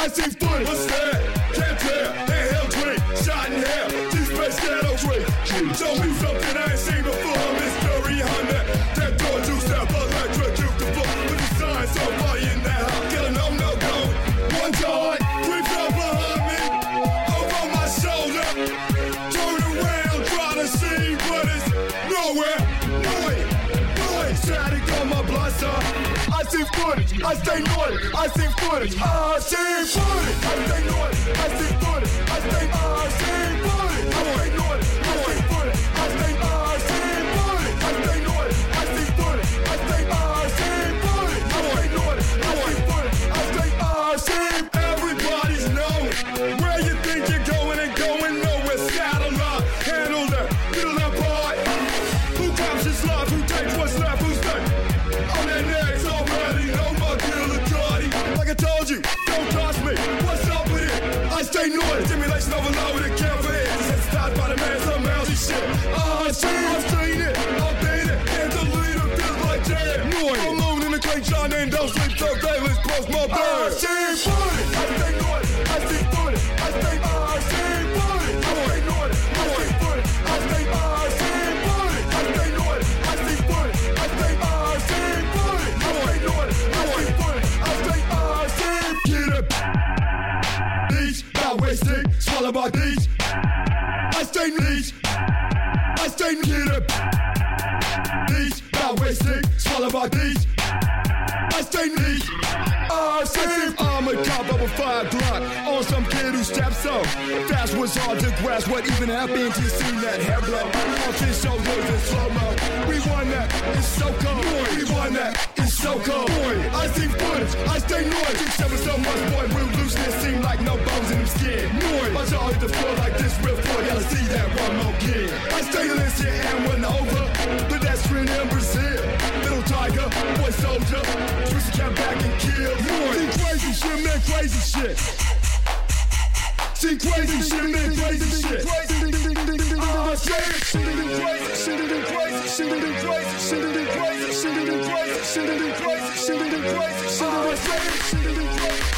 passing through. What's that? Can't tell tear. Handheld drink, Shot in half. Deep space shadow drink. Show me something I ain't seen before. Footage, I stay naughty, I see footage, I see footage, I stay naughty, I see footage, I stay, I see my bed. I see footage. I stay naughty. I see footage. I stay, I see footage. I stay naughty. I see footage. I stay, I see footage. I stay naughty. I see footage. I stay, I see footage. I stay naughty. I see footage. I stay, I see. Get up. These, not wasting, swallow my these. I stay these. I stay get up. These, not wasting, swallow my these. I stay these. Was hard to grasp what even happened to see that hair blow off his shoulders in slow mo. We won that, it's so cold. We won that, it's so cold. I see footage, I stay noise. Six seven so much, boy, real looseness seem like no bones in him skin. Noise, my jaw hit the floor like this real floor. Gotta see that one more kid. I stay shit and went over. Pedestrian in Brazil, little tiger, boy soldier. Twisted cat back and kill. See crazy shit, man, crazy shit. See crazy, she did crazy shit. Uh, Crazy did crazy, crazy, did crazy, crazy, did crazy, crazy, did crazy, crazy, did crazy, crazy, did crazy, crazy, did crazy, crazy, did crazy, she did crazy.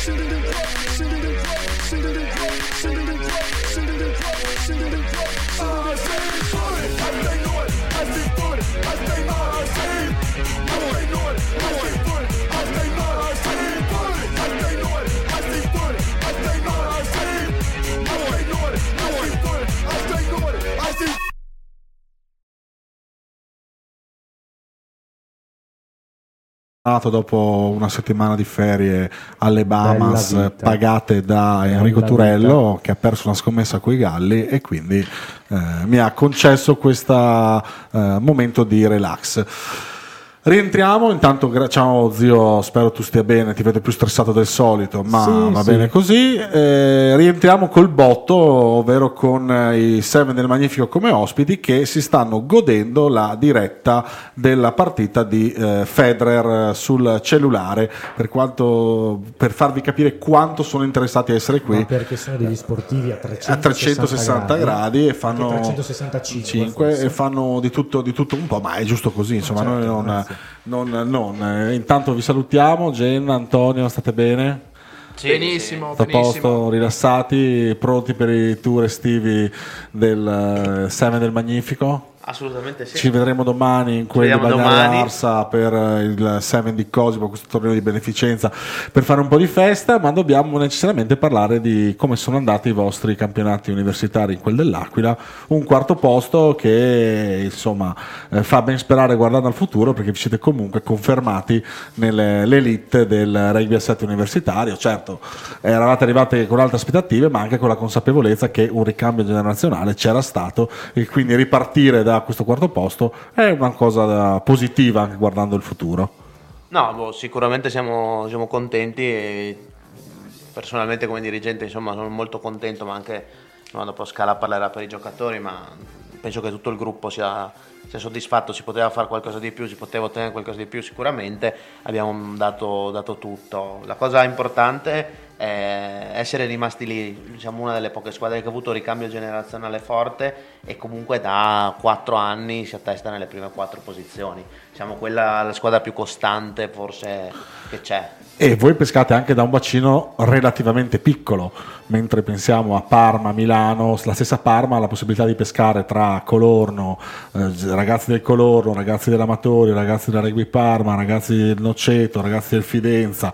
Dopo una settimana di ferie alle Bahamas vita. pagate da Enrico Bella Turello che ha perso una scommessa coi Galli e quindi eh, mi ha concesso questo momento di relax. Rientriamo, intanto gra- ciao zio, spero tu stia bene, ti vedo più stressato del solito, ma Sì, va sì. bene così. Eh, rientriamo col botto, ovvero con eh, i Seven del Magnifico come ospiti che si stanno godendo la diretta della partita di eh, Federer eh, sul cellulare, per, quanto, per farvi capire quanto sono interessati a essere qui Ma perché sono degli sportivi a 360, a 360 gradi, e fanno Anche 365 cinque forse. e fanno di tutto, di tutto un po', ma è giusto così, insomma, Certo, noi non, grazie. Non- non- eh, intanto vi salutiamo, Jenna, Antonio, state bene? benissimo, Tutto a benissimo. posto, rilassati, pronti per i tour estivi del eh, Seven del Magnifico? Assolutamente sì. Ci vedremo domani in Bagnare domani. Arsa per eh, il Seven di Cosimo, questo torneo di beneficenza per fare un po' di festa, ma dobbiamo necessariamente parlare di come sono andati i vostri campionati universitari in quel dell'Aquila. Un quarto posto che insomma eh, fa ben sperare guardando al futuro perché vi siete comunque confermati nell'elite del rugby a 7 universitario. Certo, eravate arrivati con altre aspettative, ma anche con la consapevolezza che un ricambio generazionale c'era stato e quindi ripartire da questo quarto posto è una cosa positiva anche guardando il futuro. No, boh, sicuramente siamo, siamo contenti e personalmente come dirigente insomma sono molto contento, ma anche no, dopo Scala parlerà per i giocatori, ma penso che tutto il gruppo sia, sia soddisfatto, si poteva fare qualcosa di più, si poteva ottenere qualcosa di più sicuramente, abbiamo dato, dato tutto. La cosa importante è essere rimasti lì, diciamo una delle poche squadre che ha avuto ricambio generazionale forte e comunque da quattro anni si attesta nelle prime quattro posizioni. Siamo quella la squadra più costante forse che c'è. E voi pescate anche da un bacino relativamente piccolo, mentre pensiamo a Parma, Milano, la stessa Parma ha la possibilità di pescare tra Colorno, eh, ragazzi del Colorno, ragazzi dell'Amatori, ragazzi della Rugby Parma, ragazzi del Noceto, ragazzi del Fidenza,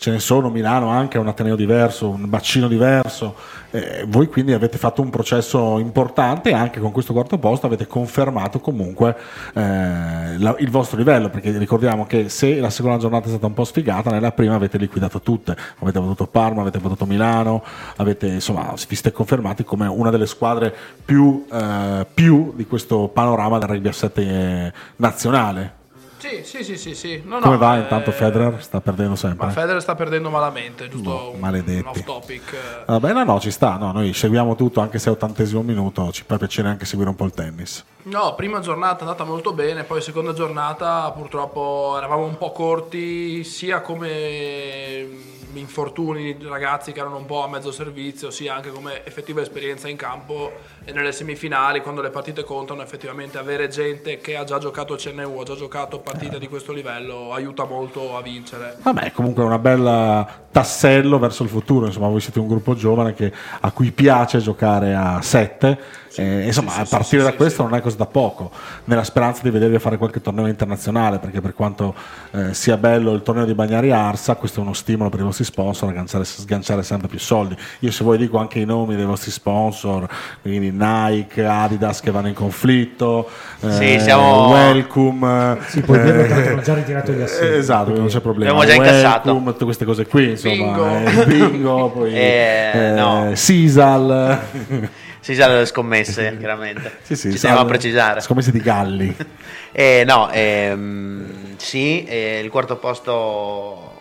ce ne sono, Milano anche ha un Ateneo diverso, un bacino diverso, eh, voi quindi avete fatto un processo importante e anche con questo quarto posto avete confermato comunque eh, la, il vostro livello, perché ricordiamo che se la seconda giornata è stata un po' sfigata, nella prima avete liquidato tutte, avete battuto Parma, avete battuto Milano, avete, insomma, vi siete confermati come una delle squadre più, eh, più di questo panorama del rugby a 7 nazionale. Sì, sì, sì, sì, sì. No, Come no, va eh, intanto Federer? Sta perdendo sempre. Ma Federer sta perdendo malamente, giusto No, maledetti. off topic. eh. Vabbè, no, no, ci sta, no, noi seguiamo tutto anche se è ottantesimo minuto, ci fa piacere anche seguire un po' il tennis. No, prima giornata è andata molto bene, poi seconda giornata purtroppo eravamo un po' corti sia come infortuni di ragazzi che erano un po' a mezzo servizio, sia anche come effettiva esperienza in campo e nelle semifinali quando le partite contano effettivamente avere gente che ha già giocato CNU, ha già giocato partite di questo livello aiuta molto a vincere. Vabbè, comunque è una bella tassello verso il futuro, insomma, voi siete un gruppo giovane che- a cui piace giocare a 7. Insomma, sì, a sì, partire sì, da sì, questo sì. non è cosa da poco, nella speranza di vedervi fare qualche torneo internazionale, perché per quanto eh, sia bello il torneo di Bagnari Arsa, questo è uno stimolo per i vostri sponsor a sganciare, sganciare sempre più soldi. Io se voi dico anche i nomi dei vostri sponsor, quindi Nike, Adidas che vanno in conflitto, Sì, eh, siamo- Welcome, Sì, dirlo, eh, abbiamo già ritirato gli assegni, eh, Esatto, quindi- non c'è problema. Abbiamo già incassato. Welcome, tutte queste cose qui, insomma, Bingo. eh, bingo, poi Eh, eh, no. Sisal. Si sa delle scommesse, chiaramente. Sì, sì, Ci teniamo a precisare. Scommesse di Galli. Eh, no, ehm, sì, eh, il quarto posto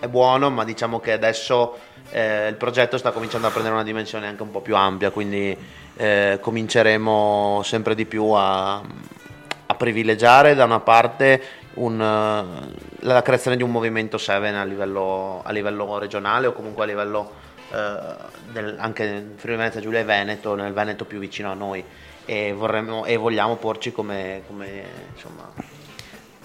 è buono, ma diciamo che adesso eh, il progetto sta cominciando a prendere una dimensione anche un po' più ampia, quindi eh, cominceremo sempre di più a, a privilegiare da una parte un, la creazione di un movimento 7 a livello, a livello regionale o comunque a livello del- anche in Friuli Venezia Giulia e Veneto, nel Veneto più vicino a noi e, vorremmo, e vogliamo porci come, come, insomma,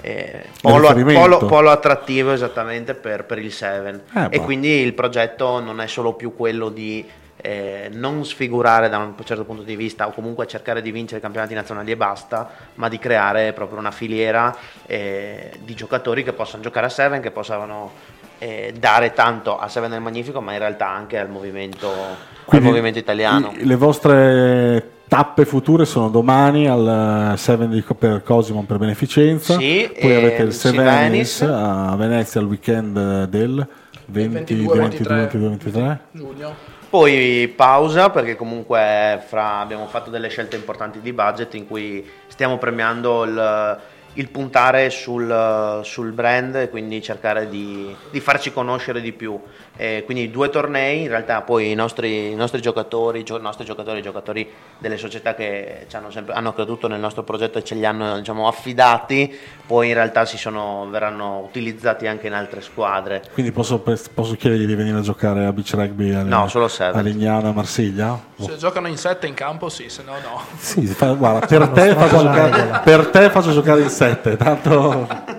eh, polo, polo- polo attrattivo esattamente per, per il 7 Eh, e boh. quindi il progetto non è solo più quello di eh, non sfigurare da un certo punto di vista o comunque cercare di vincere i campionati nazionali e basta, ma di creare proprio una filiera eh, di giocatori che possano giocare a 7, che possano eh, dare tanto a 7 del Magnifico, ma in realtà anche al movimento, al Quindi movimento italiano. i- le vostre tappe future sono domani al 7 di- per Cosimon per beneficenza. Sì, Poi e avete il Sevenis. A Venezia il weekend del 20, 22, 22, 22, 23. Giugno. Poi pausa perché comunque fra- abbiamo fatto delle scelte importanti di budget in cui stiamo premiando il, il puntare sul, sul brand e quindi cercare di, di farci conoscere di più. E quindi due tornei, in realtà poi i nostri, i nostri giocatori, gio- i nostri giocatori, i giocatori delle società che ci hanno, sempre, hanno creduto nel nostro progetto e ce li hanno diciamo, affidati, poi in realtà si sono, verranno utilizzati anche in altre squadre. Quindi posso, posso chiedergli di venire a giocare a beach rugby a, No, solo a Lignano e a Marsiglia? Se giocano in 7 in campo sì, se no no. Sì, fa- guarda, per te, la giocare, per te faccio giocare in 7, tanto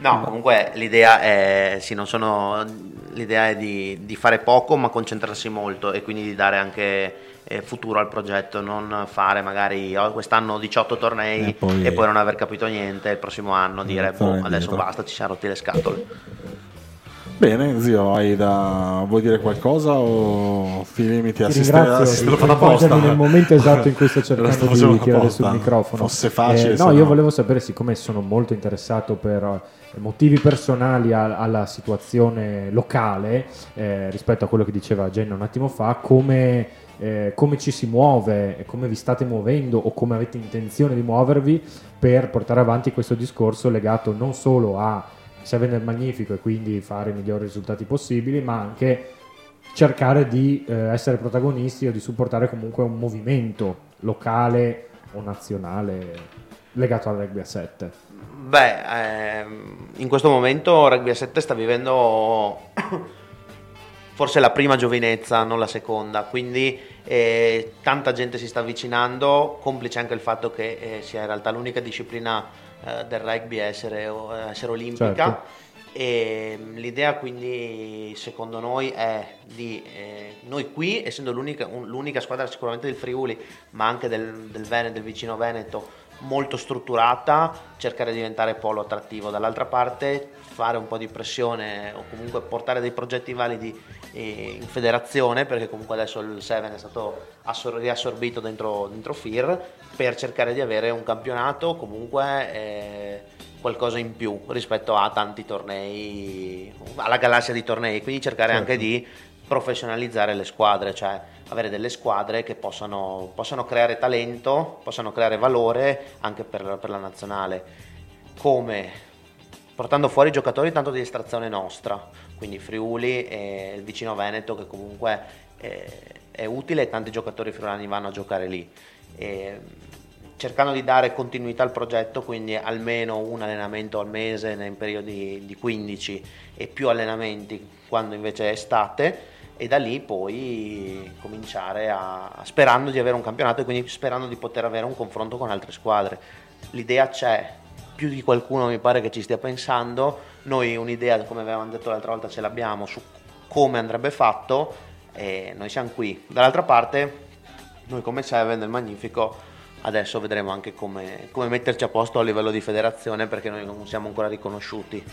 No, comunque l'idea è, sì, non sono, l'idea è di, di fare poco ma concentrarsi molto e quindi di dare anche eh, futuro al progetto, non fare magari oh, quest'anno 18 tornei E e poi- poi, non aver capito niente, il prossimo anno dire tornare boh, adesso indietro. basta, ci siamo rotti le scatole. Bene, zio, hai da... vuoi dire qualcosa o ti limiti a Ti assistere? di lo fanno apposta? coinvolgermi nel momento esatto in cui sto cercando di tirare sul microfono. Fosse facile, Eh, no, no. io volevo sapere, siccome sono molto interessato per eh, motivi personali a- alla situazione locale, eh, rispetto a quello che diceva Jenna un attimo fa, come, eh, come ci si muove, come vi state muovendo o come avete intenzione di muovervi per portare avanti questo discorso legato non solo a Seven del Magnifico e quindi fare i migliori risultati possibili, ma anche cercare di eh, essere protagonisti o di supportare comunque un movimento locale o nazionale legato al rugby a 7. Beh, ehm, in questo momento Rugby a 7 sta vivendo forse la prima giovinezza, non la seconda, quindi eh, tanta gente si sta avvicinando, complice anche il fatto che eh, sia in realtà l'unica disciplina eh, del rugby a essere, a essere olimpica. Certo. E mm, l'idea quindi secondo noi è di eh, noi qui essendo l'unica, un- l'unica squadra sicuramente del Friuli ma anche del, del Veneto, del vicino Veneto molto strutturata cercare di diventare polo attrattivo dall'altra parte fare un po' di pressione o comunque portare dei progetti validi eh, in federazione perché comunque adesso il Seven è stato assor- riassorbito dentro, dentro FIR per cercare di avere un campionato comunque eh, qualcosa in più rispetto a tanti tornei, alla galassia di tornei, quindi cercare Certo. anche di professionalizzare le squadre, cioè avere delle squadre che possano, possano creare talento, possano creare valore anche per, per la nazionale, come portando fuori giocatori tanto di estrazione nostra, quindi Friuli e il vicino Veneto che comunque è, è utile e tanti giocatori friulani vanno a giocare lì. E, cercando di dare continuità al progetto, quindi almeno un allenamento al mese nei periodi di 15 e più allenamenti quando invece è estate e da lì poi cominciare a sperando di avere un campionato e quindi sperando di poter avere un confronto con altre squadre. L'idea c'è, più di qualcuno mi pare che ci stia pensando, noi un'idea come avevamo detto l'altra volta ce l'abbiamo su come andrebbe fatto e noi siamo qui. Dall'altra parte noi come Seven del Magnifico adesso vedremo anche come, come metterci a posto a livello di federazione perché noi non siamo ancora riconosciuti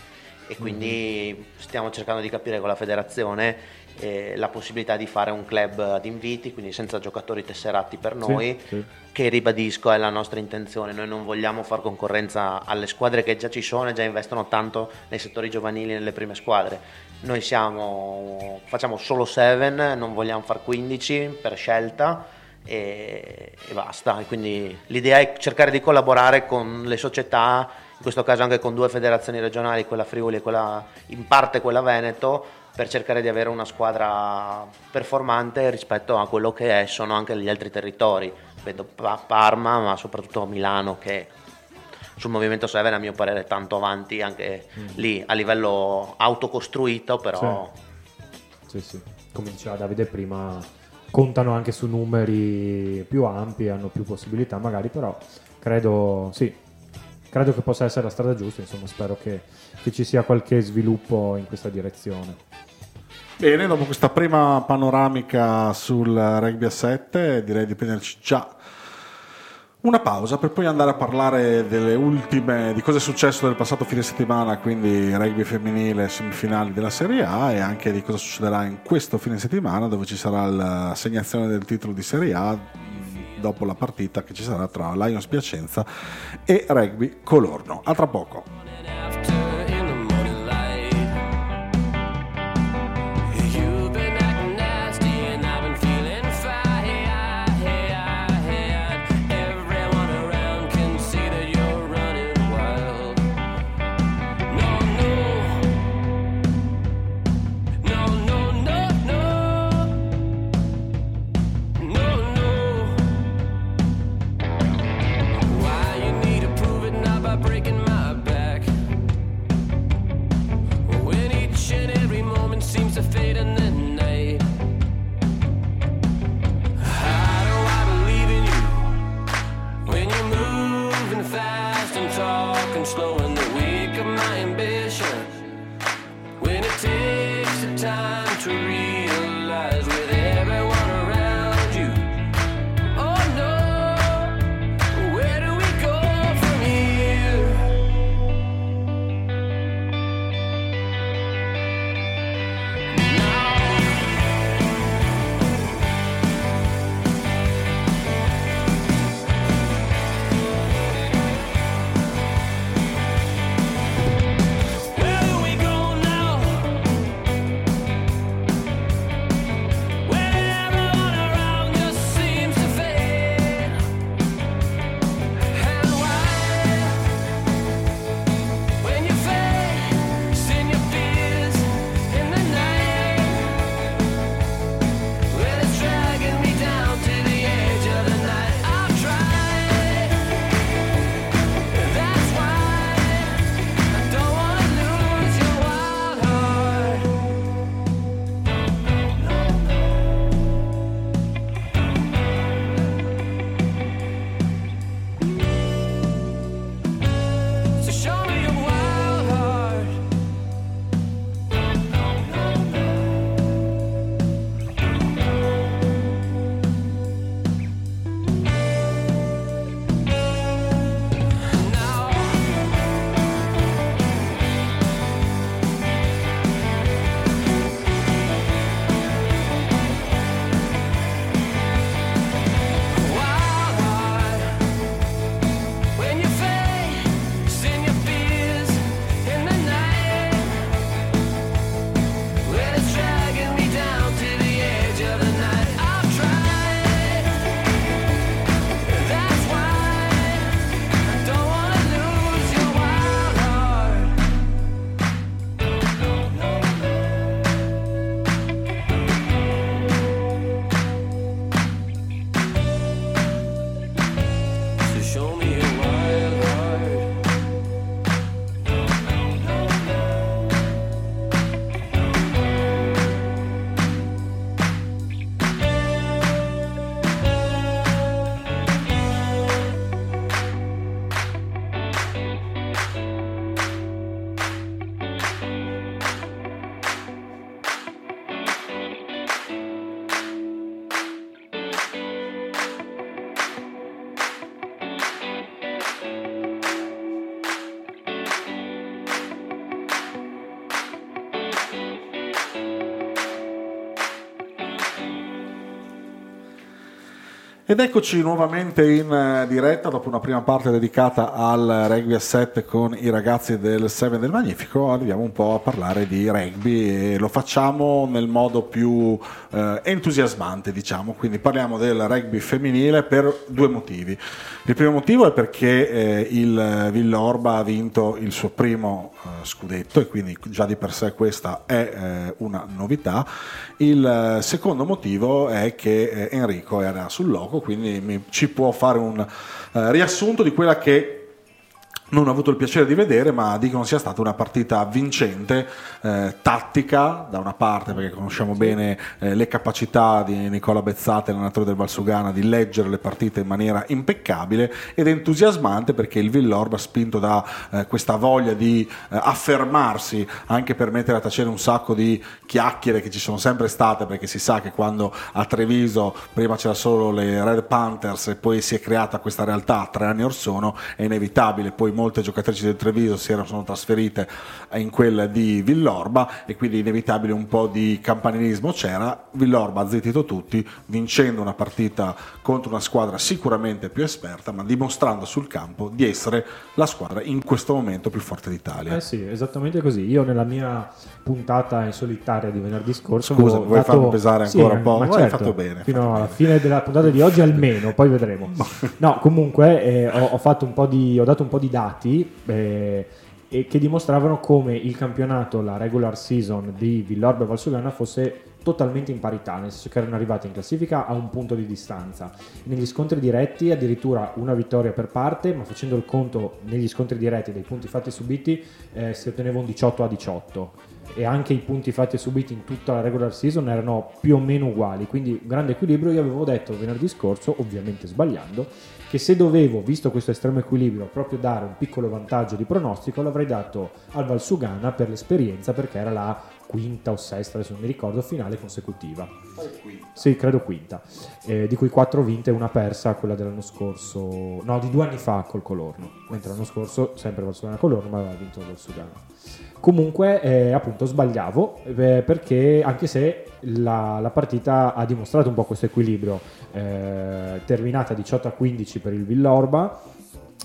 e quindi stiamo cercando di capire con la federazione eh, la possibilità di fare un club ad inviti, quindi senza giocatori tesserati per Sì, noi, sì. che ribadisco è la nostra intenzione, noi non vogliamo far concorrenza alle squadre che già ci sono e già investono tanto nei settori giovanili nelle prime squadre. Noi siamo, facciamo solo 7, non vogliamo far 15 per scelta e, e basta. E quindi l'idea è cercare di collaborare con le società, in questo caso anche con due federazioni regionali, quella Friuli e quella, in parte quella Veneto, per cercare di avere una squadra performante rispetto a quello che è- sono anche gli altri territori. Vedo Pa- Parma, ma soprattutto Milano che sul movimento 7 a mio parere è tanto avanti anche lì a livello autocostruito, però Sì, sì. Come diceva Davide prima, contano anche su numeri più ampi, hanno più possibilità magari, però credo, sì, credo che possa essere la strada giusta, insomma spero che, che ci sia qualche sviluppo in questa direzione. Bene, dopo questa prima panoramica sul rugby a 7, direi di prenderci già una pausa per poi andare a parlare delle ultime, di cosa è successo nel passato fine settimana, quindi rugby femminile, semifinali della Serie A e anche di cosa succederà in questo fine settimana dove ci sarà l'assegnazione del titolo di Serie A dopo la partita che ci sarà tra Lions Piacenza e Rugby Colorno. A tra poco. Ed eccoci nuovamente in eh, diretta dopo una prima parte dedicata al rugby a 7 con i ragazzi del 7 del Magnifico. Arriviamo un po' a parlare di rugby e lo facciamo nel modo più eh, entusiasmante, diciamo. Quindi parliamo del rugby femminile per due motivi. Il primo motivo è perché eh, il Villorba ha vinto il suo primo eh, scudetto e quindi già di per sé questa è eh, una novità. Il eh, secondo motivo è che Enrico era sul loco, quindi mi- ci può fare un eh, riassunto di quella che non ho avuto il piacere di vedere, ma dicono sia stata una partita vincente, eh, tattica da una parte, perché conosciamo bene eh, le capacità di Nicola Bezzate, allenatore del Valsugana, di leggere le partite in maniera impeccabile ed entusiasmante perché il Villorba, spinto da eh, questa voglia di eh, affermarsi, anche per mettere a tacere un sacco di chiacchiere che ci sono sempre state, perché si sa che quando a Treviso prima c'era solo le Red Panthers e poi si è creata questa realtà tre anni or sono, è inevitabile, poi molte giocatrici del Treviso si erano sono trasferite in quella di Villorba e quindi inevitabile un po' di campanilismo c'era. Villorba ha zittito tutti, vincendo una partita contro una squadra sicuramente più esperta, ma dimostrando sul campo di essere la squadra in questo momento più forte d'Italia. Eh sì, esattamente così. Io nella mia puntata in solitaria di venerdì scorso Scusa, vuoi dato- farmi pesare Sì, ancora un po'? ma Hai certo, fatto bene, hai Fino fatto alla bene. fine della puntata di oggi almeno, poi vedremo. No, comunque eh, ho, ho fatto un po' di, ho dato un po' di dati eh, e che dimostravano come il campionato, la regular season di Villorba e Valsugana fosse totalmente in parità, nel senso che erano arrivati in classifica a un punto di distanza. Negli scontri diretti addirittura una vittoria per parte, ma facendo il conto negli scontri diretti dei punti fatti e subiti eh, si otteneva un 18 a 18 e anche i punti fatti e subiti in tutta la regular season erano più o meno uguali, quindi grande equilibrio. Io avevo detto venerdì scorso, ovviamente sbagliando, che se dovevo, visto questo estremo equilibrio, proprio dare un piccolo vantaggio di pronostico, l'avrei dato al Valsugana per l'esperienza, perché era la quinta o sesta, adesso non mi ricordo, finale consecutiva. Sì, credo quinta, eh, di cui quattro vinte e una persa, quella dell'anno scorso, no, di due anni fa col Colorno, mentre l'anno scorso sempre Valsugana Colorno, ma aveva vinto il Valsugana. Comunque, eh, appunto, sbagliavo eh, perché anche se la, la partita ha dimostrato un po' questo equilibrio, eh, terminata 18 a 15 per il Villorba,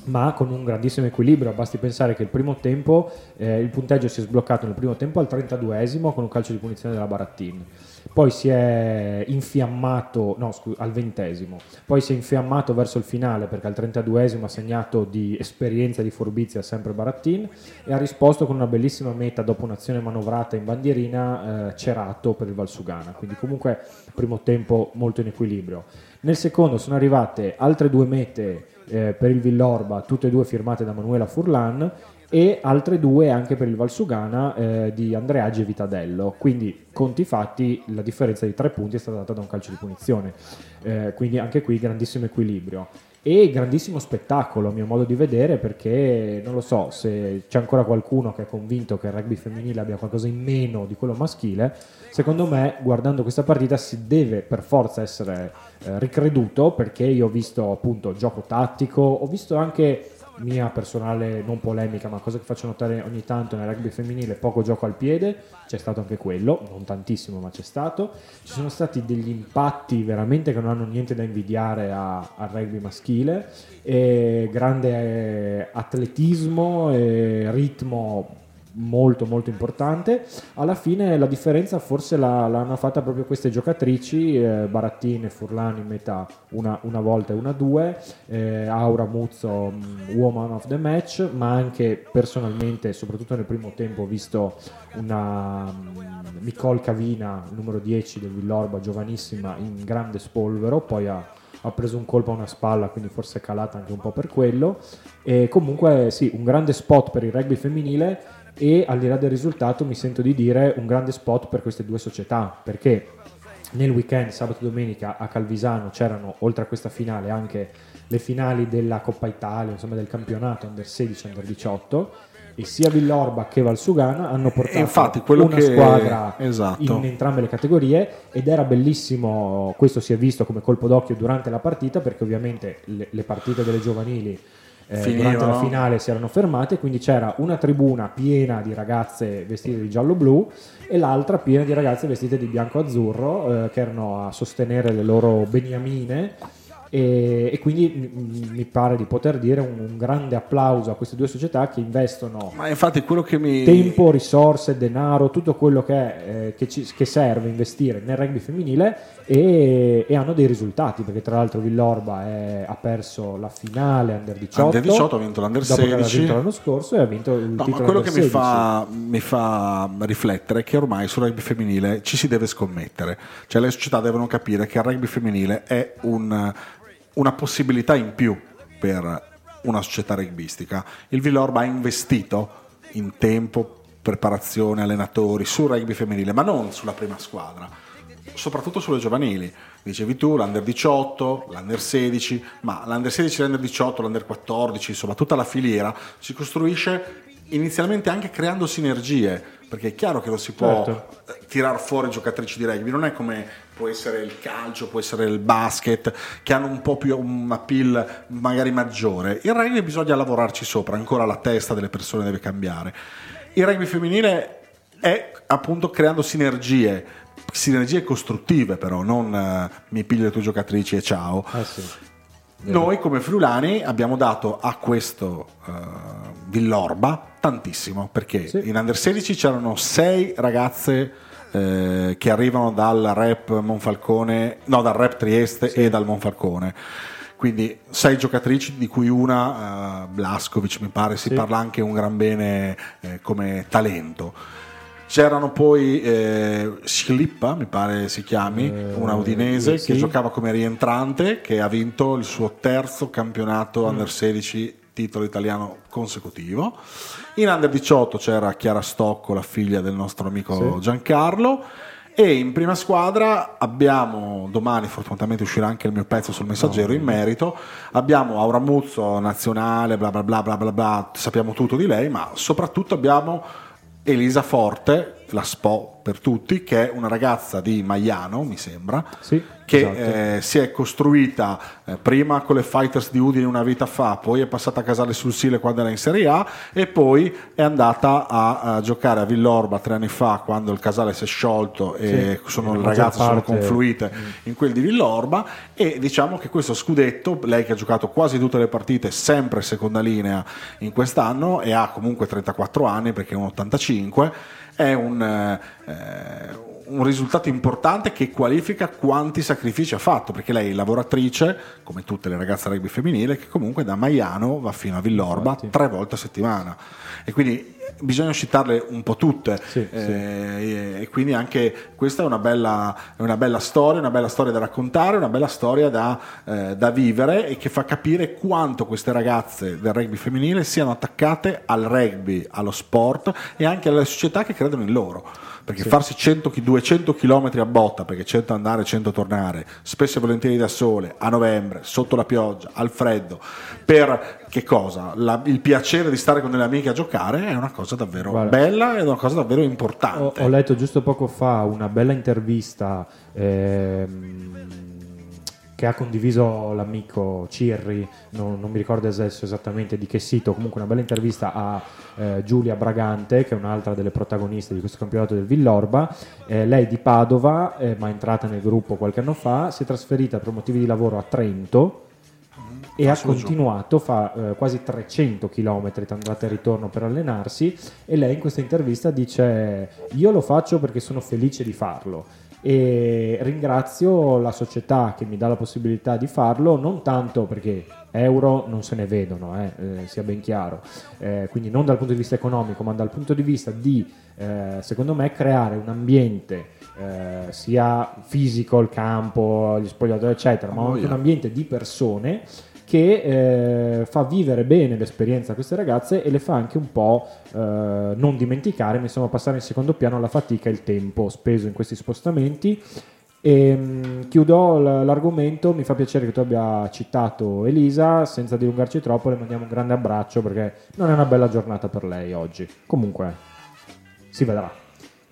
ma con un grandissimo equilibrio. Basti pensare che il primo tempo, eh, il punteggio si è sbloccato nel primo tempo al 32esimo con un calcio di punizione della Barattin. Poi si è infiammato, no scusa, al ventesimo, poi si è infiammato verso il finale perché al 32esimo ha segnato di esperienza di furbizia sempre Barattin e ha risposto con una bellissima meta dopo un'azione manovrata in bandierina eh, Cerato per il Valsugana. Quindi comunque primo tempo molto in equilibrio. Nel secondo sono arrivate altre due mete eh, per il Villorba, tutte e due firmate da Manuela Furlan e altre due anche per il Valsugana eh, di Andreaggi e Vitadello. Quindi, conti fatti, la differenza di tre punti è stata data da un calcio di punizione. Eh, quindi anche qui grandissimo equilibrio. E grandissimo spettacolo a mio modo di vedere perché non lo so se c'è ancora qualcuno che è convinto che il rugby femminile abbia qualcosa in meno di quello maschile, secondo me guardando questa partita si deve per forza essere eh, ricreduto perché io ho visto appunto gioco tattico, ho visto anche mia personale non polemica, ma cosa che faccio notare ogni tanto nel rugby femminile, poco gioco al piede, c'è stato anche quello, non tantissimo, ma c'è stato. Ci sono stati degli impatti veramente che non hanno niente da invidiare al rugby maschile, e grande eh, atletismo e ritmo molto molto importante alla fine la differenza forse la- l'hanno fatta proprio queste giocatrici eh, Barattini e Furlani in metà una, una volta e una due eh, Aura Muzzo mm, woman of the match ma anche personalmente soprattutto nel primo tempo ho visto una mm, Nicole Cavina numero 10 del Villorba giovanissima in grande spolvero poi ha ha preso un colpo a una spalla, quindi forse è calata anche un po' per quello. E comunque sì, un grande spot per il rugby femminile e al di là del risultato mi sento di dire un grande spot per queste due società, perché nel weekend, sabato e domenica a Calvisano c'erano oltre a questa finale anche le finali della Coppa Italia, insomma del campionato under 16 under 18 e sia Villorba che Valsugana hanno portato infatti una che- squadra esatto. in entrambe le categorie ed era bellissimo, questo si è visto come colpo d'occhio durante la partita perché ovviamente le, le partite delle giovanili eh, durante la finale si erano fermate, quindi c'era una tribuna piena di ragazze vestite di giallo-blu e l'altra piena di ragazze vestite di bianco-azzurro eh, che erano a sostenere le loro beniamine E, e quindi mm, mi pare di poter dire un, un grande applauso a queste due società che investono Ma infatti quello che mi... tempo, risorse, denaro, tutto quello che, è, eh, che, ci- che serve investire nel rugby femminile e, e hanno dei risultati perché tra l'altro Villorba è- ha perso la finale under 18 Under 18 ha vinto l'Under dopo che aveva 16. vinto l'anno scorso e ha vinto il No, ma titolo quello che mi 16. fa, mi fa riflettere è che ormai sul rugby femminile ci si deve scommettere, cioè le società devono capire che il rugby femminile è un- una possibilità in più per una società rugbistica. Il Villorba ha investito in tempo, preparazione, allenatori sul rugby femminile, ma non sulla prima squadra, soprattutto sulle giovanili. Dicevi tu, l'Under 18, l'Under 16, ma l'Under 16, l'Under 18, l'Under 14, insomma tutta la filiera si costruisce inizialmente anche creando sinergie, perché è chiaro che non si può Certo. eh, tirar fuori giocatrici di rugby, non è come può essere il calcio, può essere il basket, che hanno un po' più un appeal magari maggiore. Il rugby bisogna lavorarci sopra, ancora la testa delle persone deve cambiare. Il rugby femminile è appunto creando sinergie, sinergie costruttive però, non eh, mi piglio le tue giocatrici e ciao. Eh sì. Noi come friulani abbiamo dato a questo eh, Villorba tantissimo perché Sì. in Under 16 c'erano sei ragazze eh, che arrivano dal rap Monfalcone, no dal rap Trieste e dal Monfalcone. Quindi sei giocatrici di cui una, eh, Blaskovic mi pare, si Sì. parla anche un gran bene eh, come talento. C'erano poi eh, Schlippa, mi pare si chiami, Eh, una udinese sì. che giocava come rientrante, che ha vinto il suo terzo campionato under 16 titolo italiano consecutivo. In under 18 c'era Chiara Stocco, la figlia del nostro amico Sì. Giancarlo. E in prima squadra abbiamo, domani fortunatamente uscirà anche il mio pezzo sul messaggero in merito, abbiamo Aura Muzzo, nazionale, bla bla bla bla bla bla, sappiamo tutto di lei, ma soprattutto abbiamo Elisa Forte, la Spo per tutti, che è una ragazza di Maiano, mi sembra, Sì, che esatto. eh, si è costruita eh, prima con le Fighters di Udine una vita fa, poi è passata a Casale sul Sile quando era in Serie A e poi è andata a, a giocare a Villorba tre anni fa quando il Casale si è sciolto e Sì, sono, le ragazze sono parte- confluite in quel di Villorba e diciamo che questo scudetto, lei che ha giocato quasi tutte le partite sempre seconda linea in quest'anno e ha comunque 34 anni perché è un 85, è un, eh, un risultato importante che qualifica quanti sacrifici ha fatto perché lei è lavoratrice come tutte le ragazze rugby femminile che comunque da Maiano va fino a Villorba Infatti. tre volte a settimana e quindi bisogna citarle un po' tutte Sì, eh, e quindi anche questa è una bella, è una bella storia, una bella storia da raccontare, una bella storia da, eh, da vivere e che fa capire quanto queste ragazze del rugby femminile siano attaccate al rugby, allo sport e anche alle società che credono in loro. Perché farsi 100 chi- 200 km a botta, perché 100 andare, 100 tornare, spesso e volentieri da sole, a novembre, sotto la pioggia, al freddo, per che cosa? La- il piacere di stare con delle amiche a giocare è una cosa davvero Guarda. bella e una cosa davvero Ho, importante. ho letto giusto poco fa una bella intervista ehm, che ha condiviso l'amico Cirri, non, non mi ricordo adesso esattamente di che sito, comunque una bella intervista a eh, Giulia Bragante, che è un'altra delle protagoniste di questo campionato del Villorba. Eh, lei di Padova, eh, ma è entrata nel gruppo qualche anno fa, si è trasferita per motivi di lavoro a Trento e ha continuato, fa eh, quasi 300 km andata e ritorno per allenarsi e lei in questa intervista dice io lo faccio perché sono felice di farlo e ringrazio la società che mi dà la possibilità di farlo non tanto perché euro non se ne vedono, eh, eh, sia ben chiaro, Eh, quindi non dal punto di vista economico ma dal punto di vista di eh, secondo me creare un ambiente eh, sia fisico, il campo, gli spogliatoi eccetera, ma anche un ambiente di persone che eh, fa vivere bene l'esperienza a queste ragazze e le fa anche un po' eh, non dimenticare, ma insomma passare in secondo piano la fatica e il tempo speso in questi spostamenti. E, mh, chiudo l- l'argomento, mi fa piacere che tu abbia citato Elisa, senza dilungarci troppo le mandiamo un grande abbraccio perché non è una bella giornata per lei oggi. Comunque, si vedrà.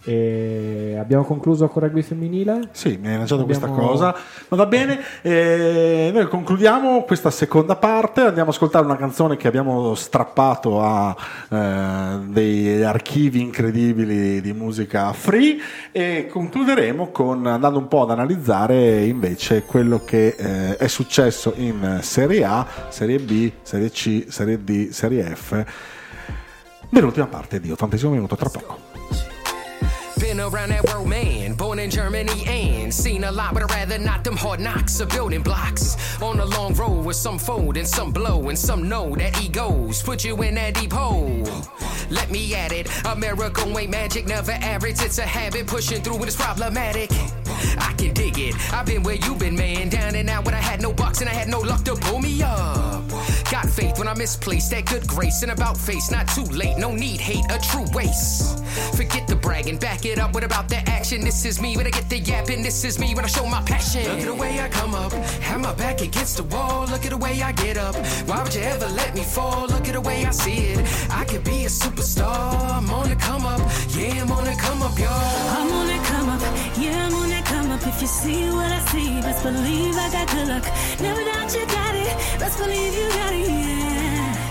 E abbiamo concluso con rugby femminile. Sì, mi hai lanciato questa Abbiamo- cosa, ma va bene. eh, noi concludiamo questa seconda parte. Andiamo ad ascoltare una canzone che abbiamo strappato a eh, dei archivi incredibili di musica free e concluderemo con andando un po' ad analizzare invece quello che eh, è successo in Serie A, Serie B, Serie C, Serie D, Serie F. Nell'ultima parte di 80 minuto, tra poco. Been around that world, man. Born in Germany and seen a lot, but I'd rather not them hard knocks of building blocks. On a long road with some fold and some blow, and some know that egos put you in that deep hole. Let me at it. America ain't magic, never average. It's a habit pushing through when it's problematic. I can dig it. I've been where you've been, man. Down and out when I had no bucks and I had no luck to pull me up. Got faith when I misplaced that good grace and about face. Not too late, no need hate, a true waste. Forget the bragging, back it up. What about the action? This is me when I get the yapping. This is me when I show my passion. Look at the way I come up, have my back against the wall. Look at the way I get up. Why would you ever let me fall? Look at the way I see it. I could be a superstar. I'm on the come up, yeah, I'm on the come up, y'all. I'm on that come up, yeah, I'm on that come up. If you see what I see, best believe I got good luck. Never doubt you got it, best believe you got it, yeah.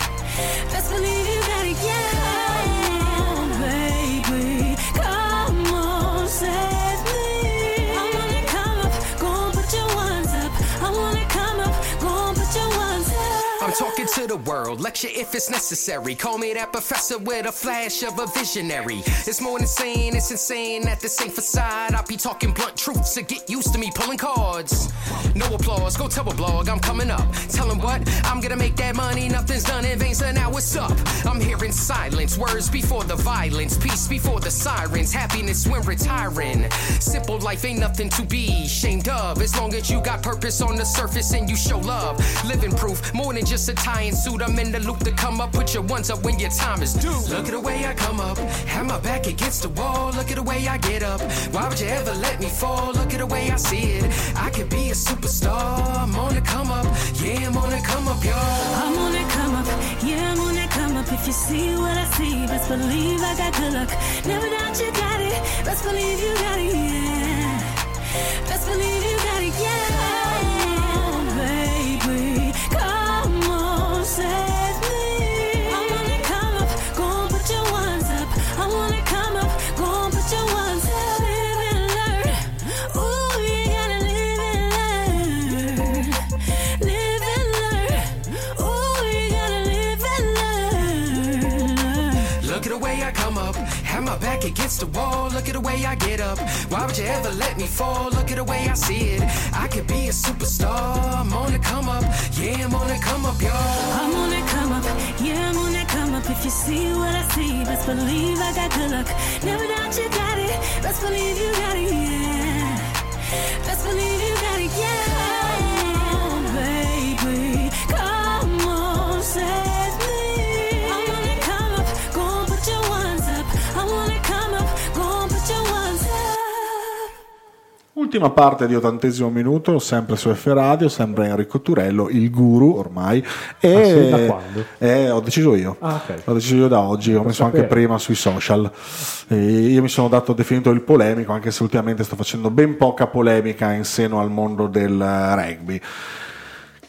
Best believe you got it, yeah. I'm talking to the world, lecture if it's necessary. Call me that professor with a flash of a visionary. It's more saying, it's insane at the same facade. I'll be talking blunt truths, so get used to me pulling cards. No applause, go tell a blog, I'm coming up. Tell 'em what, I'm gonna make that money, nothing's done in vain, so now what's up? I'm hearing silence, words before the violence, peace before the sirens, happiness when retiring. Simple life ain't nothing to be ashamed of, as long as you got purpose on the surface and you show love. Living proof, more than just a tie and suit. I'm in the loop to come up, put your ones up when your time is due. Look at the way I come up, have my back against the wall. Look at the way I get up. Why would you ever let me fall? Look at the way I see it. I could be a superstar. I'm on the come up, yeah, I'm on the come up, y'all. I'm on that come up, yeah, I'm on that come up. If you see what I see, best believe I got good luck. Never doubt you got it, best believe you got it, yeah. My back against the wall. Look at the way I get up. Why would you ever let me fall? Look at the way I see it. I could be a superstar. I'm on the come up, yeah, I'm on the come up, y'all. I'm on that come up, yeah, I'm on that come up. If you see what I see, best believe I got good luck. Never doubt you got it, best believe you got it, yeah. Best believe you got it, yeah. Ultima parte di ottantesimo minuto, sempre su F Radio, sempre Enrico Turello, il guru ormai. E Ah, sì? Da quando? Eh, ho deciso io. Ah, ok. Ho deciso io da oggi, ho messo anche prima sui social. E io mi sono dato definito il polemico, anche se ultimamente sto facendo ben poca polemica in seno al mondo del rugby.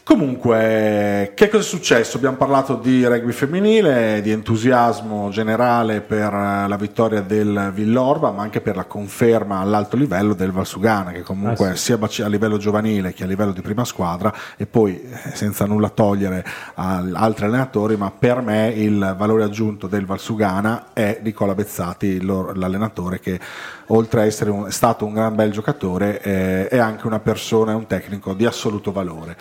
Comunque, che cosa è successo? Abbiamo parlato di rugby femminile, di entusiasmo generale per eh, la vittoria del Villorba, ma anche per la conferma all'alto livello del Valsugana, che comunque Ah, sì. sia a livello giovanile che a livello di prima squadra, e poi eh, senza nulla togliere ad altri allenatori, ma per me il valore aggiunto del Valsugana è Nicola Bezzati, l'allenatore che oltre a essere un- stato un gran bel giocatore, eh, è anche una persona un tecnico di assoluto valore.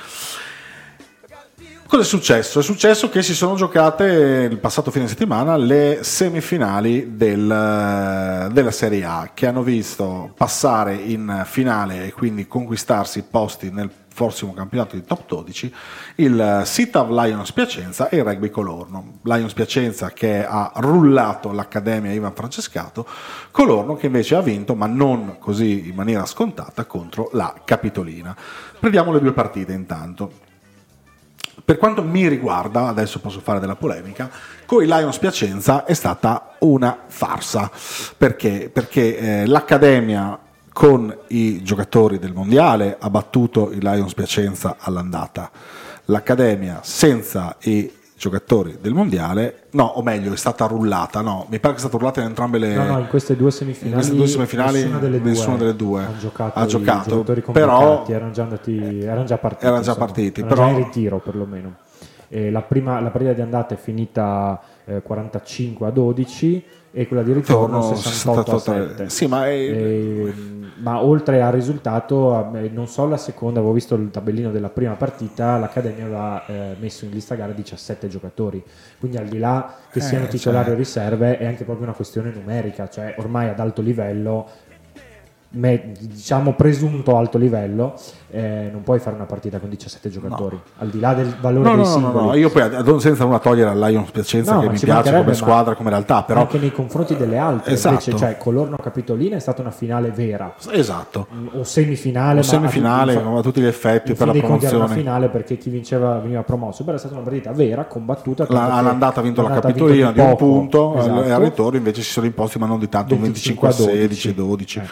Cosa è successo? È successo che si sono giocate il passato fine settimana le semifinali del- della Serie A che hanno visto passare in finale e quindi conquistarsi posti nel prossimo campionato di top 12 il Sitav Lions Piacenza e il Rugby Colorno. Lions Piacenza che ha rullato l'Accademia Ivan Francescato, Colorno che invece ha vinto, ma non così in maniera scontata, contro la Capitolina. Prendiamo le due partite intanto. per quanto mi riguarda, adesso posso fare della polemica, con i Lions Piacenza è stata una farsa. Perché? Perché eh, l'Accademia con i giocatori del Mondiale ha battuto i Lions Piacenza all'andata. L'Accademia senza i giocatori del Mondiale, no, o meglio, è stata rullata, no, mi pare che è stata rullata in entrambe le... No, no, in queste due semifinali, in queste due semifinali nessuna delle due, nessuna delle due ha giocato, ha giocato, però erano già andati, erano già partiti, Erano già insomma. partiti, erano però- già in ritiro perlomeno. La, prima, la partita di andata è finita eh, 45 a 12 e quella di ritorno Ritorno 68 a 68. 7. Sì, ma è- Ehm, ma oltre al risultato, eh, non so la seconda, avevo visto il tabellino della prima partita, l'Accademia aveva eh, messo in lista gara 17 giocatori, quindi al di là che Eh, siano titolari cioè- o riserve è anche proprio una questione numerica, cioè ormai ad alto livello, me- diciamo presunto alto livello, eh, non puoi fare una partita con 17 giocatori, al di là del valore No, dei no, no, singoli. no, io poi ad- senza nulla togliere al Lions Piacenza No, che mi piace come squadra, come realtà, però anche nei confronti delle altre, Esatto. invece, cioè Colorno Capitolina è stata una finale vera, esatto. o semifinale, O semifinale, ma a, tutti gli effetti per la conti era una promozione. finale perché chi vinceva veniva promosso, però è stata una partita vera, combattuta. La- all'andata ha vinto la Capitolina di un poco, punto esatto. e al ritorno invece si sono imposti ma non di tanto, un 25 a 16, 12. Eh,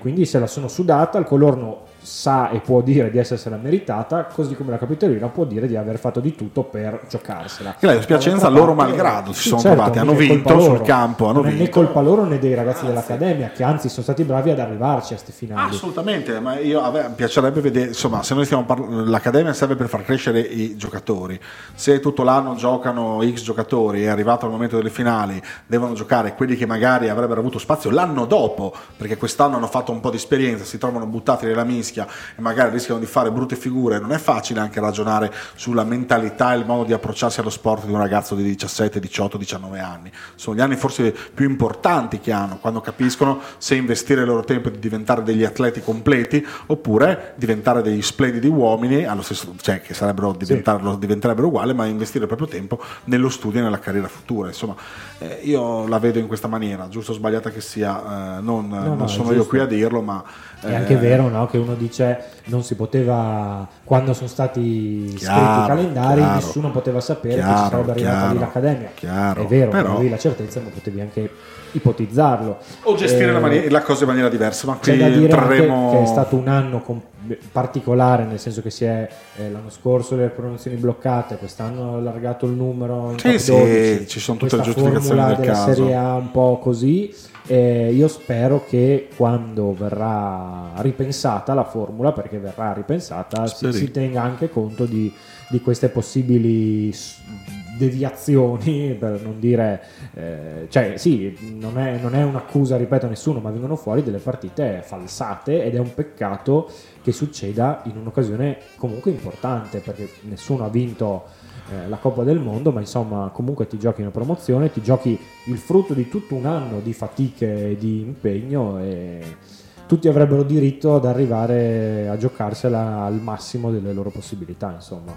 quindi se la sono sudata, il Colorno sa e può dire di essersela meritata, così come la Capitolina può dire di aver fatto di tutto per giocarsela. E la Piacenza, Dall'altra loro malgrado, si Sì, sono certo, trovati, hanno vinto sul loro. campo, hanno non è né vinto. colpa loro né dei ragazzi dell'Accademia, che anzi sono stati bravi ad arrivarci a queste finali. Assolutamente, ma io me piacerebbe vedere, insomma, se noi stiamo parlando, l'Accademia serve per far crescere i giocatori. Se tutto l'anno giocano X giocatori e è arrivato il momento delle finali, devono giocare quelli che magari avrebbero avuto spazio l'anno dopo, perché quest'anno hanno fatto un po' di esperienza, si trovano buttati nella mischia e magari rischiano di fare brutte figure. Non è facile anche ragionare sulla mentalità e il modo di approcciarsi allo sport di un ragazzo di 17, 18, 19 anni. Sono gli anni forse più importanti che hanno, quando capiscono se investire il loro tempo di diventare degli atleti completi oppure diventare degli splendidi uomini, stesso, cioè che lo diventerebbero uguali, ma investire il proprio tempo nello studio e nella carriera futura. Insomma, eh, io la vedo in questa maniera, giusto o sbagliata che sia, eh, non, non no, sono io qui a dirlo, ma... È eh, anche vero no, che uno dice non si poteva, quando sono stati scritti Chiaro, i calendari, chiaro. nessuno poteva sapere che Chiaro, ci sarebbe arrivata chiaro, lì l'Accademia. chiaro, è vero, però- avevi la certezza, ma potevi anche ipotizzarlo. O gestire Eh, la, mani- la cosa in maniera diversa, ma C'è qui da dire anche entreremo... che è stato un anno com- particolare, nel senso che si è eh, l'anno scorso le promozioni bloccate, quest'anno hanno allargato il numero in Sì, sì, 12, ci sono tutte le giustificazioni del della caso. Serie A un po' così. Eh, io spero che quando verrà ripensata la formula, perché verrà ripensata, si, si tenga anche conto di, di queste possibili deviazioni, per non dire, eh, cioè sì, non è, non è un'accusa, ripeto a nessuno, ma vengono fuori delle partite falsate ed è un peccato che succeda in un'occasione comunque importante, perché nessuno ha vinto eh, la Coppa del Mondo, ma insomma comunque ti giochi una promozione, ti giochi il frutto di tutto un anno di fatiche e di impegno e tutti avrebbero diritto ad arrivare a giocarsela al massimo delle loro possibilità, insomma.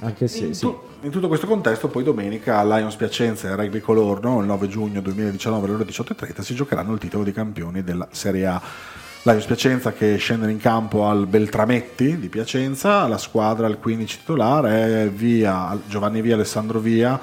Anche se In, sì. tu- in tutto questo contesto, poi domenica Lions Piacenza e Rugby Colorno, il 9 giugno 2019 alle ore 18.30, si giocheranno il titolo di campioni della Serie A. Lions Piacenza che scendono in campo al Beltrametti di Piacenza, la squadra, il 15 titolare è Via, Giovanni Via, Alessandro Via,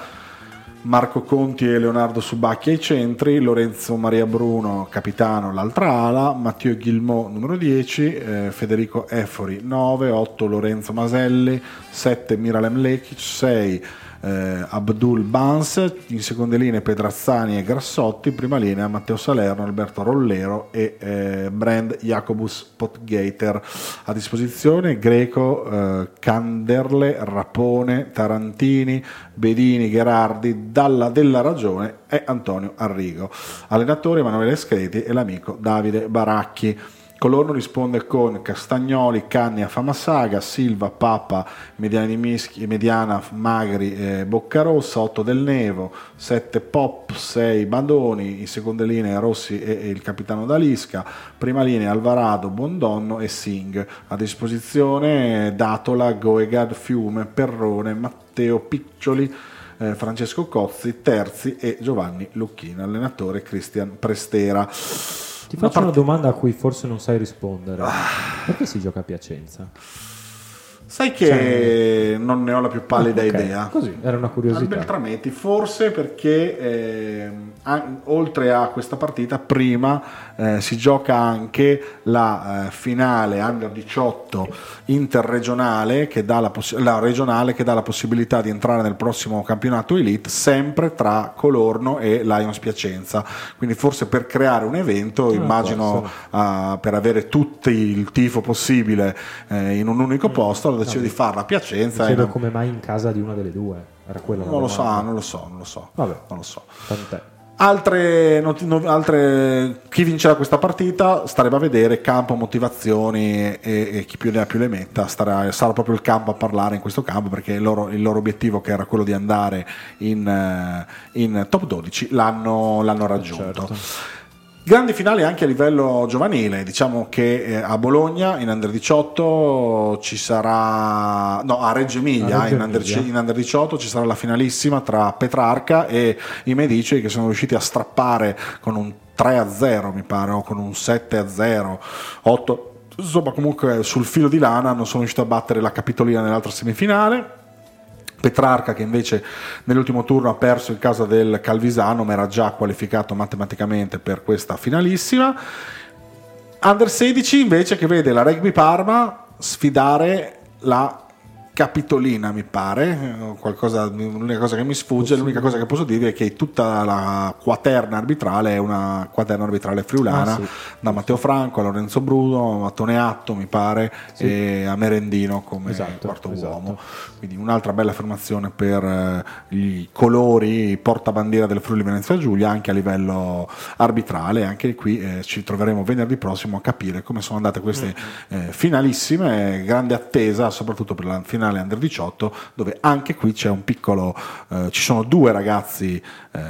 Marco Conti e Leonardo Subacchi ai centri, Lorenzo Maria Bruno capitano l'altra ala, Matteo Ghilmò numero 10, eh, Federico Efori 9, 8 Lorenzo Maselli, 7 Miralem Lekic, 6 eh, Abdul Bans, in seconde linee Pedrazzani e Grassotti, prima linea Matteo Salerno, Alberto Rollero e eh, Brand Jacobus Potgater a disposizione Greco, eh, Canderle, Rapone, Tarantini, Bedini, Gherardi, Dalla della Ragione e Antonio Arrigo. Allenatore Emanuele Screti e l'amico Davide Baracchi. Colorno risponde con Castagnoli, Cannia, Famassaga, Silva, Papa, Mediana di Mischi, Mediana, Magri, eh, Boccarossa, 8 del Nevo, 7 Pop, 6 Badoni, in seconde linee Rossi e, e il capitano D'Alisca, prima linea Alvarado, Bondonno e Singh. A disposizione Datola, Goegad, Fiume, Perrone, Matteo Piccioli, eh, Francesco Cozzi, Terzi e Giovanni Lucchini, allenatore Cristian Prestera. Ti faccio una domanda a cui forse non sai rispondere. Perché si gioca a Piacenza? Sai che non ne ho la più pallida Ok, idea. Così, era una Al curiosità. Beltrametti, forse perché a- oltre a questa partita, prima eh, si gioca anche la eh, finale under 18 interregionale che dà la, poss- la regionale che dà la possibilità di entrare nel prossimo campionato elite sempre tra Colorno e Lions Piacenza. Quindi forse per creare un evento, immagino ah, per avere tutti il tifo possibile eh, in un unico posto, hanno deciso di farla a Piacenza. Chiedo non- come mai in casa di una delle due. Era quella la non lo so, non lo so, non lo so. Vabbè. Non lo so. Tant'è. Altre, not- no- altre- chi vincerà questa partita starebbe a vedere campo, motivazioni e, e chi più ne ha più le metta. Starà, sarà proprio il campo a parlare in questo campo perché il loro, il loro obiettivo, che era quello di andare in, eh, in top 12, l'hanno, l'hanno raggiunto. Certo. Grandi finali anche a livello giovanile, diciamo che eh, a Bologna in Under 18 ci sarà, no a Reggio Emilia, A Reggio in, under, Emilia. in Under 18 ci sarà la finalissima tra Petrarca e i Medici che sono riusciti a strappare con un 3 a 0 mi pare o con un 7 a 0, 8 insomma comunque sul filo di lana non sono riusciti a battere la Capitolina nell'altra semifinale. Petrarca che invece nell'ultimo turno ha perso in casa del Calvisano ma era già qualificato matematicamente per questa finalissima. Under 16 invece che vede la Rugby Parma sfidare la Capitolina mi pare, qualcosa, l'unica cosa che mi sfugge, l'unica cosa che posso dirvi è che tutta la quaterna arbitrale è una quaterna arbitrale friulana Ah, sì. da Matteo Franco a Lorenzo Bruno, a Toneatto mi pare e a Merendino come Esatto, quarto esatto. uomo. Quindi un'altra bella affermazione per eh, i colori, i portabandiera del Friuli Venezia Giulia anche a livello arbitrale. Anche qui eh, ci troveremo venerdì prossimo a capire come sono andate queste eh, finalissime. Grande attesa soprattutto per la finale under 18 dove anche qui c'è un piccolo, eh, ci sono due ragazzi eh,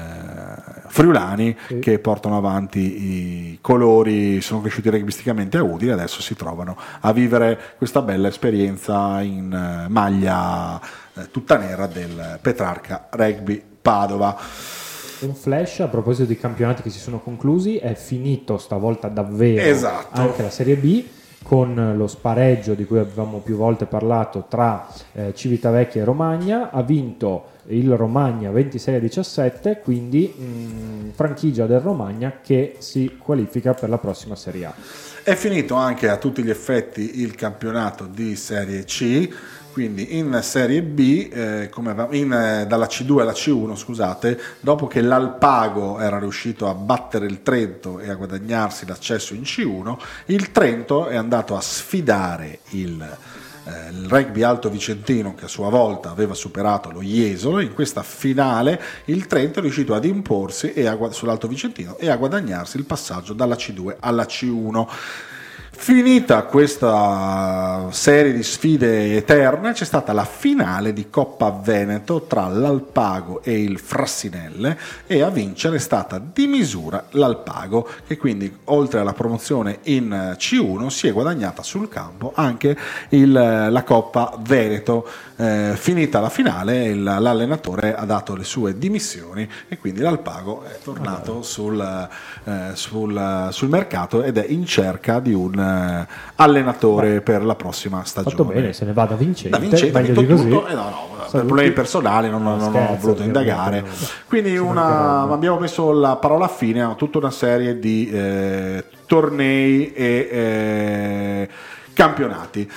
friulani che portano avanti i colori, sono cresciuti rugbisticamente a Udine, adesso si trovano a vivere questa bella esperienza in eh, maglia eh, tutta nera del Petrarca Rugby Padova. Un flash a proposito di campionati che si sono conclusi, è finito stavolta davvero Esatto. anche la Serie B con lo spareggio di cui avevamo più volte parlato tra eh, Civitavecchia e Romagna, ha vinto il Romagna 26 a 17, quindi mh, franchigia del Romagna che si qualifica per la prossima Serie A. È finito anche a tutti gli effetti il campionato di Serie C, quindi in Serie B, eh, come aveva- in, eh, dalla C2 alla C1, scusate, dopo che l'Alpago era riuscito a battere il Trento e a guadagnarsi l'accesso in C1, il Trento è andato a sfidare il, eh, il rugby alto vicentino che a sua volta aveva superato lo Jesolo. In questa finale il Trento è riuscito ad imporsi a sull'alto vicentino e a guadagnarsi il passaggio dalla C2 alla C1. Finita questa serie di sfide eterne, c'è stata la finale di Coppa Veneto tra l'Alpago e il Frassinelle e a vincere è stata di misura l'Alpago che quindi oltre alla promozione in C1 si è guadagnata sul campo anche il- la Coppa Veneto. Eh, finita la finale il- l'allenatore ha dato le sue dimissioni e quindi l'Alpago è tornato sul, eh, sul- sul mercato ed è in cerca di un eh, allenatore per la prossima stagione. Fatto bene, se ne va da vincente, Da Vincente ha vinto tutto, eh, no, no, per problemi personali non, No, non ho scherzo, voluto ovviamente, indagare. Quindi una- abbiamo messo la parola fine a tutta una serie di eh, tornei e eh, campionati.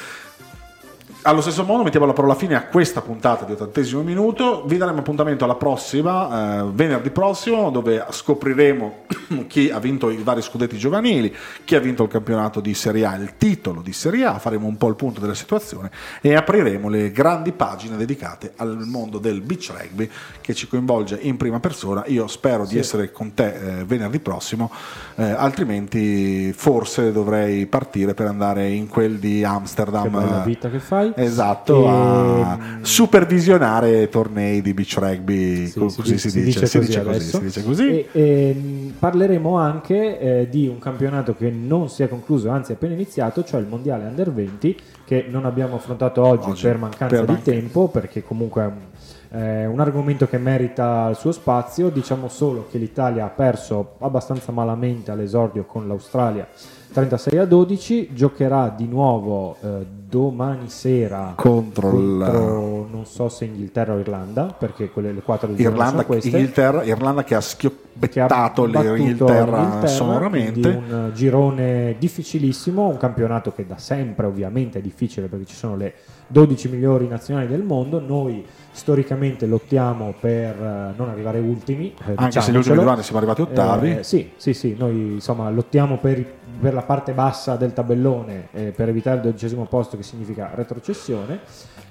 Allo stesso modo mettiamo la parola fine a questa puntata di ottantesimo minuto, vi daremo appuntamento alla prossima, eh, venerdì prossimo, dove scopriremo chi ha vinto i vari scudetti giovanili, chi ha vinto il campionato di Serie A, il titolo di Serie A, faremo un po' il punto della situazione e apriremo le grandi pagine dedicate al mondo del beach rugby che ci coinvolge in prima persona. Io spero di essere con te eh, venerdì prossimo, eh, altrimenti forse dovrei partire per andare in quel di Amsterdam. Che bella eh, vita che fai. Esatto, a Ehm, supervisionare tornei di beach rugby, Sì, si dice, così dice così, adesso. si dice così. E, ehm, parleremo anche eh, di un campionato che non si è concluso, anzi è appena iniziato, cioè il mondiale under 20 che non abbiamo affrontato oggi, Oggi, per mancanza per di manca- tempo, perché comunque è un- È un argomento che merita il suo spazio, diciamo solo che l'Italia ha perso abbastanza malamente all'esordio con l'Australia 36 a 12, giocherà di nuovo eh, domani sera Contro il- non so se Inghilterra o Irlanda, perché quelle le quattro di Irlanda. Inghilterra, Irlanda che ha che ha schioppettato l'Inghilterra sonoramente. un girone difficilissimo, un campionato che da sempre ovviamente è difficile perché ci sono le 12 migliori nazionali del mondo, noi storicamente lottiamo per eh, non arrivare ultimi, eh, Anche se gli ultimi due anni siamo arrivati ottavi. Eh, sì, sì, sì, noi insomma lottiamo per, per la parte bassa del tabellone eh, per evitare il dodicesimo posto che significa retrocessione.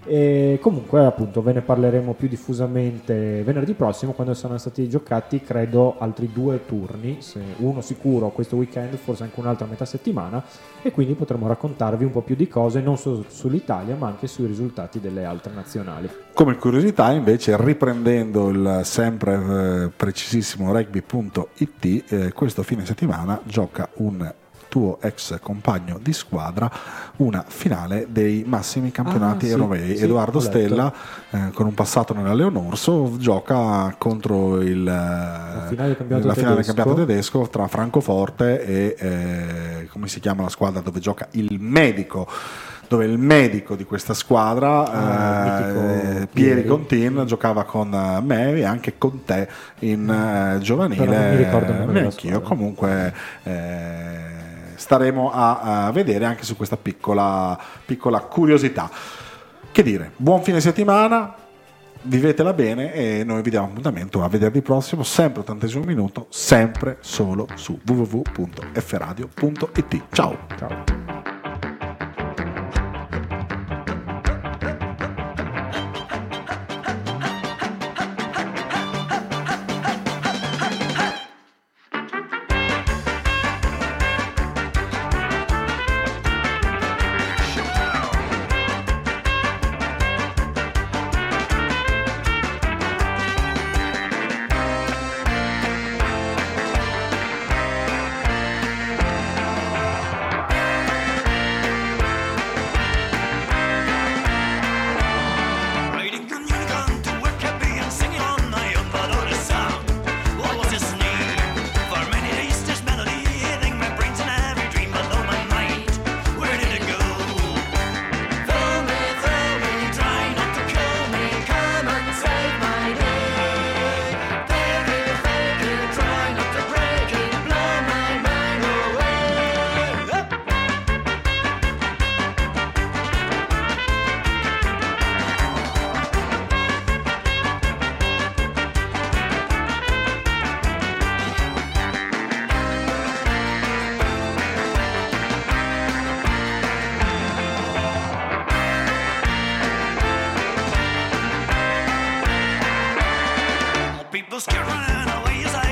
E comunque appunto ve ne parleremo più diffusamente venerdì prossimo quando saranno stati giocati credo altri due turni, uno sicuro questo weekend, forse anche un altro a metà settimana e quindi potremo raccontarvi un po' più di cose non solo sull'Italia ma anche sui risultati delle altre nazionali. Come curiosità, invece, riprendendo il sempre eh, precisissimo rugby.it, eh, questo fine settimana gioca un tuo ex compagno di squadra una finale dei massimi campionati Ah, europei. sì, Edoardo. Stella, eh, con un passato nella Leonorso, gioca contro il, la finale campionato la finale tedesco. campionato tedesco tra Francoforte e eh, come si chiama la squadra dove gioca il medico dove il medico di questa squadra, Ah, eh, mitico Pieri. Contin, giocava con eh, me e anche con te in eh, giovanile. Però non mi ricordo Neanch'io. squadra. Comunque eh, staremo a, a vedere anche su questa piccola, piccola curiosità. Che dire, buon fine settimana. Vivetela bene e noi vi diamo appuntamento a venerdì prossimo, sempre 80 minuto, sempre solo su www.fradio.it. Ciao! Ciao. Just get running away,